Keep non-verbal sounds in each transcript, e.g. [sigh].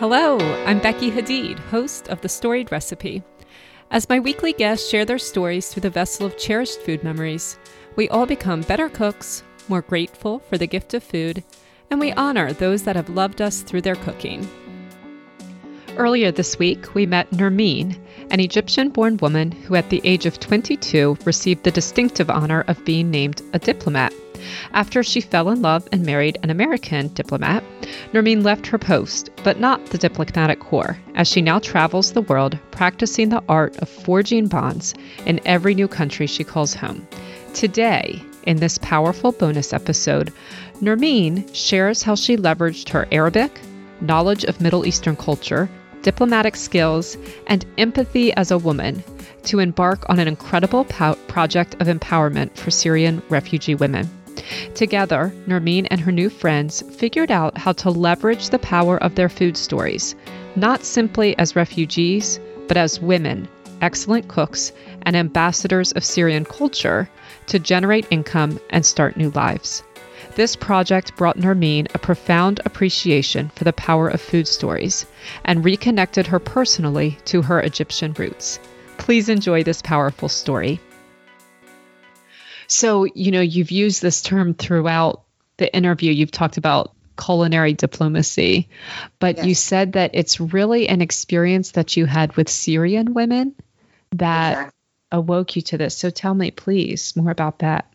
Hello, I'm Becky Hadeed, host of The Storied Recipe. As my weekly guests share their stories through the vessel of cherished food memories, we all become better cooks, more grateful for the gift of food, and we honor those that have loved us through their cooking. Earlier this week, we met Nermine, an Egyptian born woman who, at the age of 22, received the distinctive honor of being named a diplomat. After she fell in love and married an American diplomat, Nermine left her post, but not the diplomatic corps, as she now travels the world practicing the art of forging bonds in every new country she calls home. Today, in this powerful bonus episode, Nermine shares how she leveraged her Arabic, knowledge of Middle Eastern culture, diplomatic skills, and empathy as a woman to embark on an incredible po- project of empowerment for Syrian refugee women. Together, Nermine and her new friends figured out how to leverage the power of their food stories, not simply as refugees, but as women, excellent cooks, and ambassadors of Syrian culture to generate income and start new lives. This project brought Nermine a profound appreciation for the power of food stories and reconnected her personally to her Egyptian roots. Please enjoy this powerful story. So, you know, you've used this term throughout the interview. You've talked about culinary diplomacy, but yes. you said that it's really an experience that you had with Syrian women that exactly. awoke you to this. So tell me, please, more about that.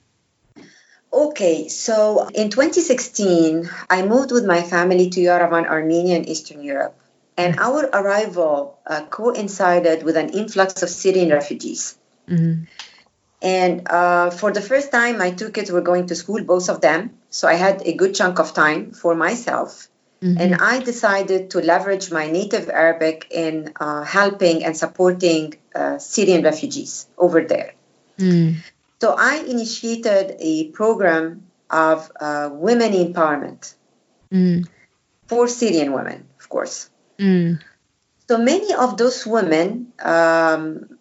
Okay, so in 2016, I moved with my family to Yerevan, Armenia, in Eastern Europe. And mm-hmm. our arrival uh, coincided with an influx of Syrian refugees. Mm-hmm. And uh, for the first time, my two kids were going to school, both of them. So I had a good chunk of time for myself. Mm-hmm. And I decided to leverage my native Arabic in uh, helping and supporting uh, Syrian refugees over there. Mm. So I initiated a program of uh, women empowerment mm. for Syrian women, of course. Mm. So many of those women um,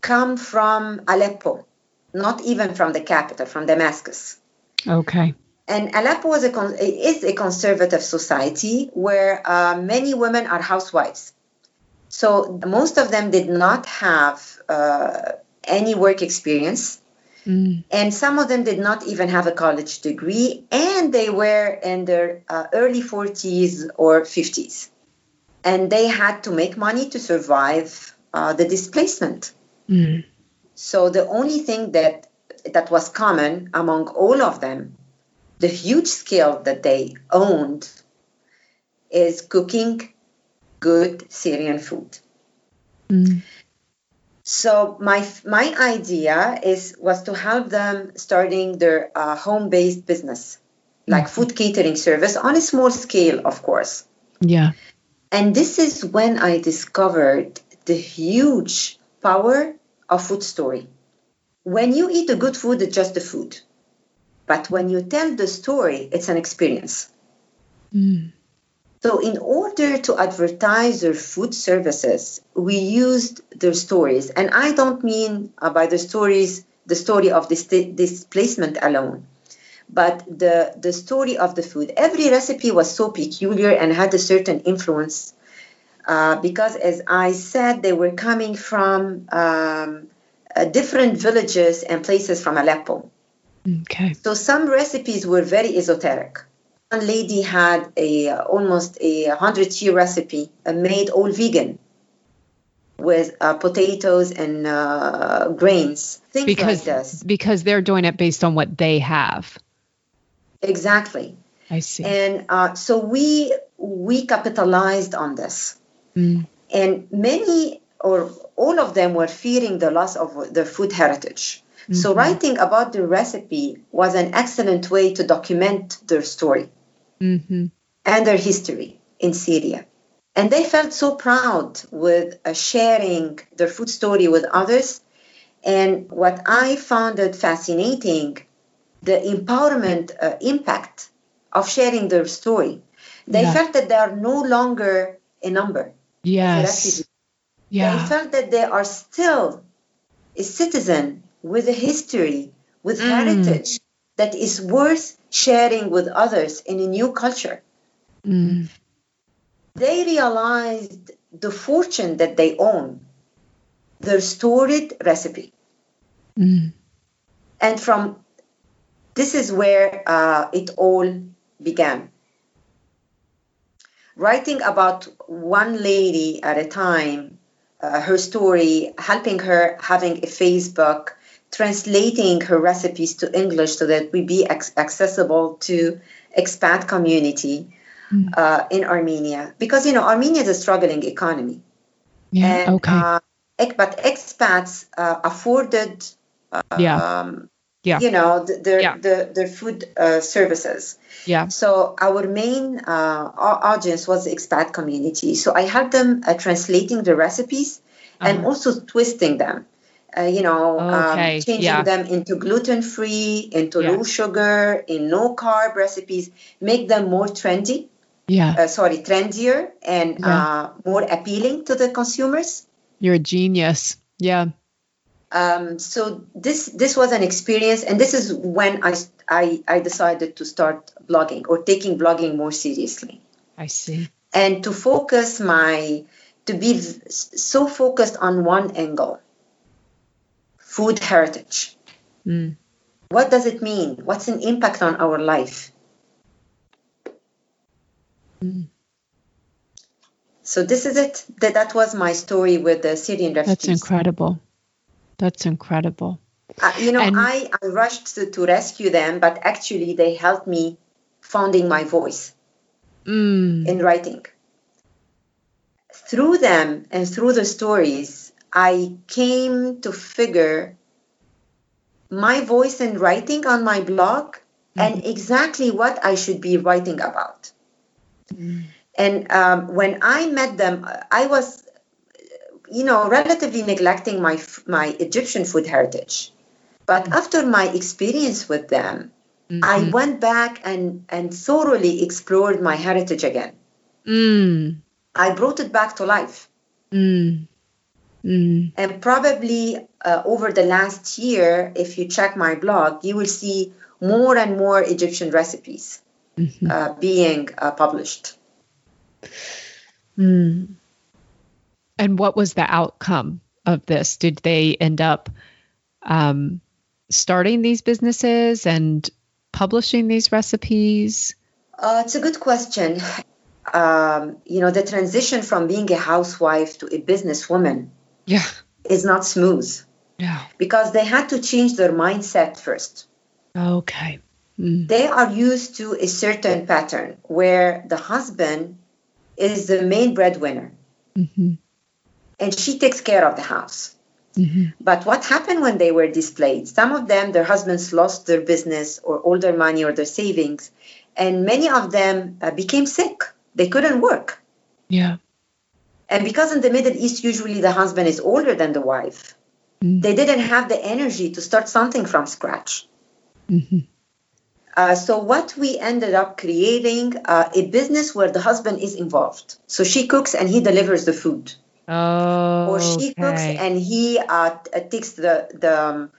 come from Aleppo, not even from the capital, from Damascus. Okay. And Aleppo is a, is a conservative society where uh, many women are housewives. So most of them did not have uh, any work experience. Mm. And some of them did not even have a college degree, and they were in their uh, early 40s or 50s. And they had to make money to survive uh, the displacement. Mm. So the only thing that that was common among all of them, the huge skill that they owned, is cooking good Syrian food. Mm. So my my idea is was to help them starting their uh, home based business, like mm-hmm. food catering service on a small scale, of course. Yeah. And this is when I discovered the huge power of food story. When you eat a good food, it's just a food. But when you tell the story, it's an experience. Mm. So, in order to advertise their food services, we used their stories. And I don't mean uh, by the stories the story of this displacement alone, but the, the story of the food. Every recipe was so peculiar and had a certain influence uh, because, as I said, they were coming from um, uh, different villages and places from Aleppo. Okay. So, some recipes were very esoteric. One lady had a almost a hundred year recipe uh, made all vegan with uh, potatoes and uh, grains things because, like this. because they're doing it based on what they have. Exactly. I see. And uh, so we we capitalized on this mm. and many or all of them were fearing the loss of their food heritage mm-hmm. so writing about the recipe was an excellent way to document their story mm-hmm. and their history in Syria. And they felt so proud with uh, sharing their food story with others. And what I found it fascinating, the empowerment uh, impact of sharing their story. They yeah. felt that they are no longer a number. Yes. Yeah. They felt that they are still a citizen with a history, with mm. heritage that is worth sharing with others in a new culture. Mm. they realized the fortune that they own, their storied recipe. Mm. And from this is where uh, it all began. Writing about one lady at a time, uh, her story, helping her having a Facebook, translating her recipes to English so that we be ac- accessible to expat community Mm. uh, in Armenia. Because you know Armenia is a struggling economy. Yeah. And, okay. uh, but expats uh, afforded yeah. um, Yeah. you know th- their Yeah. the, their food uh, services yeah. so our main uh, audience was the expat community so i helped them uh, translating the recipes and Uh-huh. also twisting them uh, you know Okay, um, changing yeah. them into gluten free into low sugar in no carb recipes make them more trendy Yeah. uh, sorry trendier and uh, more appealing to the consumers You're a genius. Yeah. Um, so this this was an experience and this is when I, I i decided to start blogging or taking blogging more seriously I see. and to focus my to be so focused on one angle food heritage Mm. what does it mean what's an impact on our life Mm. so this is it that that was my story with the syrian refugees. That's incredible. That's incredible. Uh, you know, And- I, I rushed to, to rescue them, but actually they helped me finding my voice Mm. in writing. Through them and through the stories, I came to figure my voice in writing on my blog and exactly what I should be writing about. Mm. And um, when I met them, I was, you know, relatively neglecting my my Egyptian food heritage. But after my experience with them, I Mhm. went back and and thoroughly explored my heritage again. Mm. I brought it back to life. Mm. Mm. And probably uh, over the last year, if you check my blog, you will see more and more Egyptian recipes Mhm. uh, being uh, published. Mm. And what was the outcome of this? Did they end up um, starting these businesses and publishing these recipes? Uh, it's a good question. Um, you know, the transition from being a housewife to a businesswoman Yeah. is not smooth Yeah. because they had to change their mindset first. Okay. Mm. They are used to a certain pattern where the husband is the main breadwinner hmm and she takes care of the house. hmm But what happened when they were displaced? Some of them, their husbands lost their business or all their money or their savings, and many of them uh, became sick. They couldn't work. Yeah. And because in the Middle East, usually the husband is older than the wife, Mm. they didn't have the energy to start something from scratch. hmm Uh, so what we ended up creating uh, a business where the husband is involved. So she cooks and he delivers the food, Oh. or she cooks and he uh, uh, takes the the um,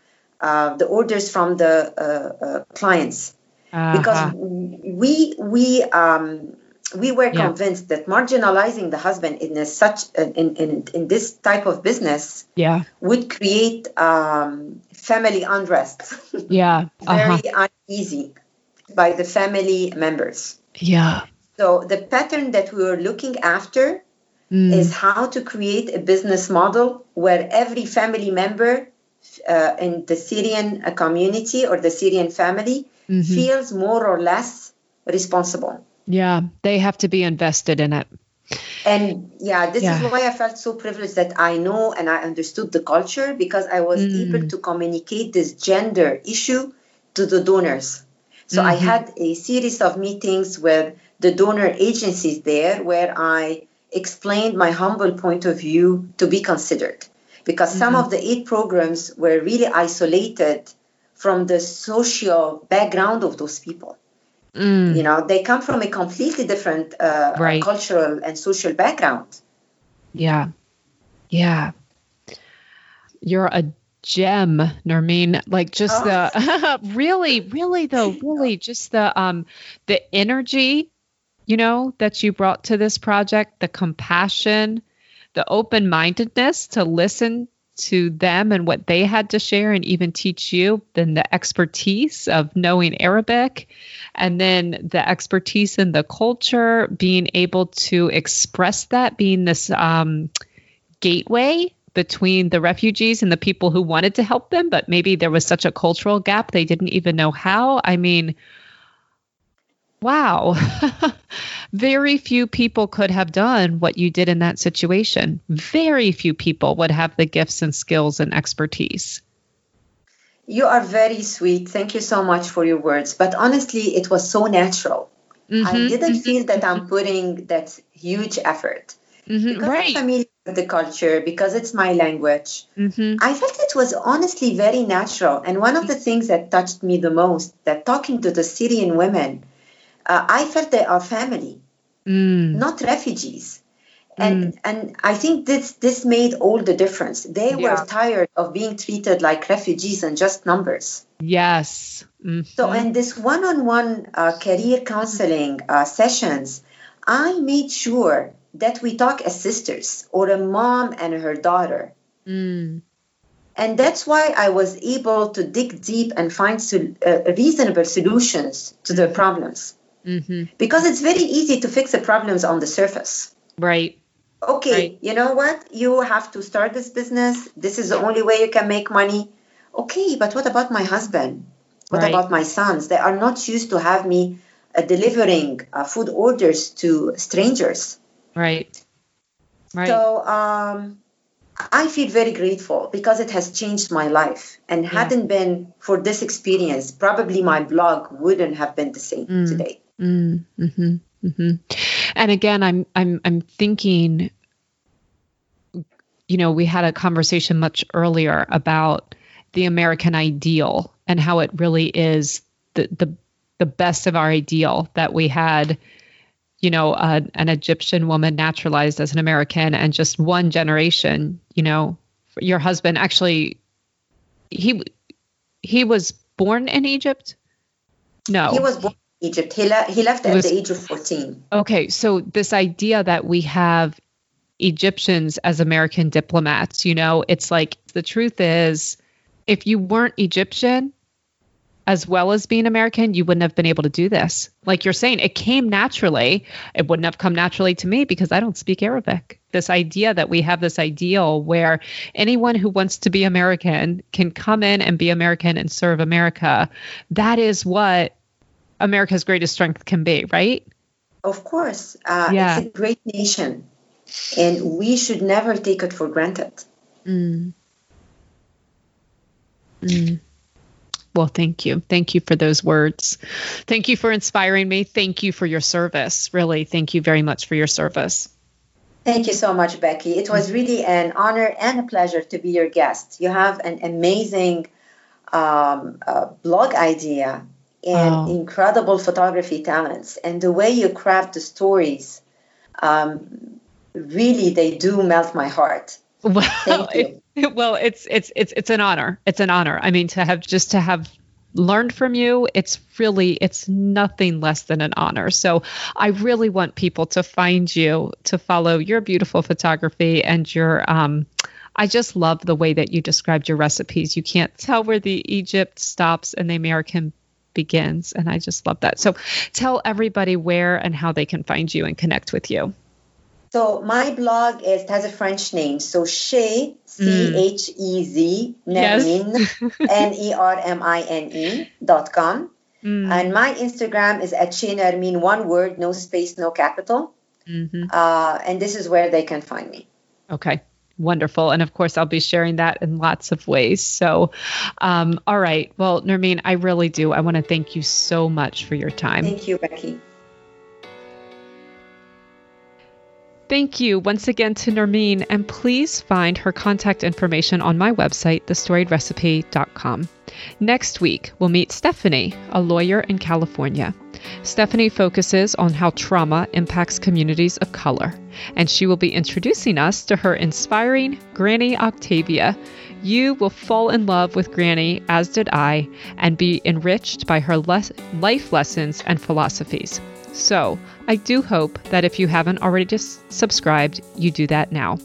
uh, the orders from the uh, uh, clients. Because Uh-huh. we we um, we were Yeah. convinced that marginalizing the husband in such in, in in this type of business yeah. would create um, family unrest, Yeah. [laughs] Uh-huh. very uneasy by the family members. Yeah. So the pattern that we were looking after Mm. is how to create a business model where every family member uh, in the Syrian uh, community or the Syrian family Mhm. feels more or less responsible. Yeah. They have to be invested in it. And yeah, this Yeah. is why I felt so privileged that I know and I understood the culture because I was Mm. able to communicate this gender issue to the donors. So I Mhm. had a series of meetings with the donor agencies there where I explained my humble point of view to be considered. Because some Mhm. of the aid programs were really isolated from the social background of those people Mm. you know they come from a completely different uh, Right. cultural and social background Yeah. Yeah. You're a gem, Nermine. Like just Oh. the [laughs] really, really though, really just the um the energy you know, that you brought to this project, the compassion, the open mindedness to listen to them and what they had to share and even teach you, then the expertise of knowing Arabic, and then the expertise in the culture, being able to express that, being this um, gateway between the refugees and the people who wanted to help them, but maybe there was such a cultural gap they didn't even know how. I mean, wow. [laughs] Very few people could have done what you did in that situation. Very few people would have the gifts and skills and expertise. You are very sweet. Thank you so much for your words. But honestly, it was so natural. Mm-hmm, I didn't mm-hmm, feel that I'm putting that huge effort. Mm-hmm, because right. I'm familiar with the culture, because it's my language. Mm-hmm. I felt it was honestly very natural. And one of the things that touched me the most, that talking to the Syrian women, uh, I felt they are family, mm. not refugees. And, mm. and I think this this made all the difference. They yeah. were tired of being treated like refugees and just numbers. Yes. Mm-hmm. So in this one-on-one uh, career counseling uh, sessions, I made sure that we talk as sisters or a mom and her daughter. Mm. And that's why I was able to dig deep and find sol- uh, reasonable solutions to the problems. Mm-hmm. Because it's very easy to fix the problems on the surface. Right. Okay, right. you know what? You have to start this business. This is the only way you can make money. Okay, but what about my husband? What right. about my sons? They are not used to have me uh, delivering uh, food orders to strangers. Right. Right. So um, I feel very grateful because it has changed my life. And yeah. hadn't been for this experience, probably my blog wouldn't have been the same mm. today. Mm, hmm mm-hmm. And again, I'm I'm I'm thinking. You know, we had a conversation much earlier about the American ideal and how it really is the the the best of our ideal that we had you know an egyptian woman naturalized as an american and just one generation you know your husband actually he he was born in egypt no he was born Egypt. He, le- he left at was, the age of 14. Okay, so this idea that we have Egyptians as American diplomats, you know, it's like the truth is if you weren't Egyptian as well as being American, you wouldn't have been able to do this. Like you're saying, it came naturally. It wouldn't have come naturally to me because I don't speak Arabic. This idea that we have this ideal where anyone who wants to be American can come in and be American and serve America. That is what America's greatest strength can be, right? Of course. Uh, yeah. It's a great nation, and we should never take it for granted. Mm. Mm. Well, thank you. Thank you for those words. Thank you for inspiring me. Thank you for your service. Really, thank you very much for your service. Thank you so much, Becky. It was really an honor and a pleasure to be your guest. You have an amazing um, uh, blog idea and oh. incredible photography talents. And the way you craft the stories, um, really, they do melt my heart. Well, [laughs] Thank you. It, well, it's it's it's it's an honor. It's an honor. I mean, to have just to have learned from you it's really it's nothing less than an honor so i really want people to find you to follow your beautiful photography and your um I just love the way that you described your recipes. You can't tell where the Egypt stops and the American begins. And I just love that. So tell everybody where and how they can find you and connect with you. So my blog is has a French name. So Chez C H E Z Nermine [laughs] N E R M I N E dot com. Mm. And my Instagram is at Nermine, one word, no space, no capital. Mm-hmm. Uh, and this is where they can find me. Okay wonderful. And of course, I'll be sharing that in lots of ways. So, um, all right. Well, Nermine, I really do. I want to thank you so much for your time. Thank you, Becky. Thank you once again to Nermine, and please find her contact information on my website, thestoriedrecipe.com. Next week, we'll meet Stephanie, a lawyer in California. Stephanie focuses on how trauma impacts communities of color, and she will be introducing us to her inspiring Granny Octavia. You will fall in love with Granny, as did I, and be enriched by her le- life lessons and philosophies. So I do hope that if you haven't already just subscribed, you do that now.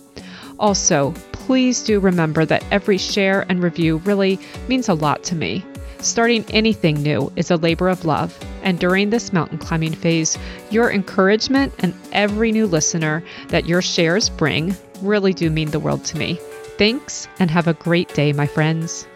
Also, please do remember that every share and review really means a lot to me. Starting anything new is a labor of love, and during this mountain climbing phase, your encouragement and every new listener that your shares bring really do mean the world to me. Thanks, and have a great day, my friends.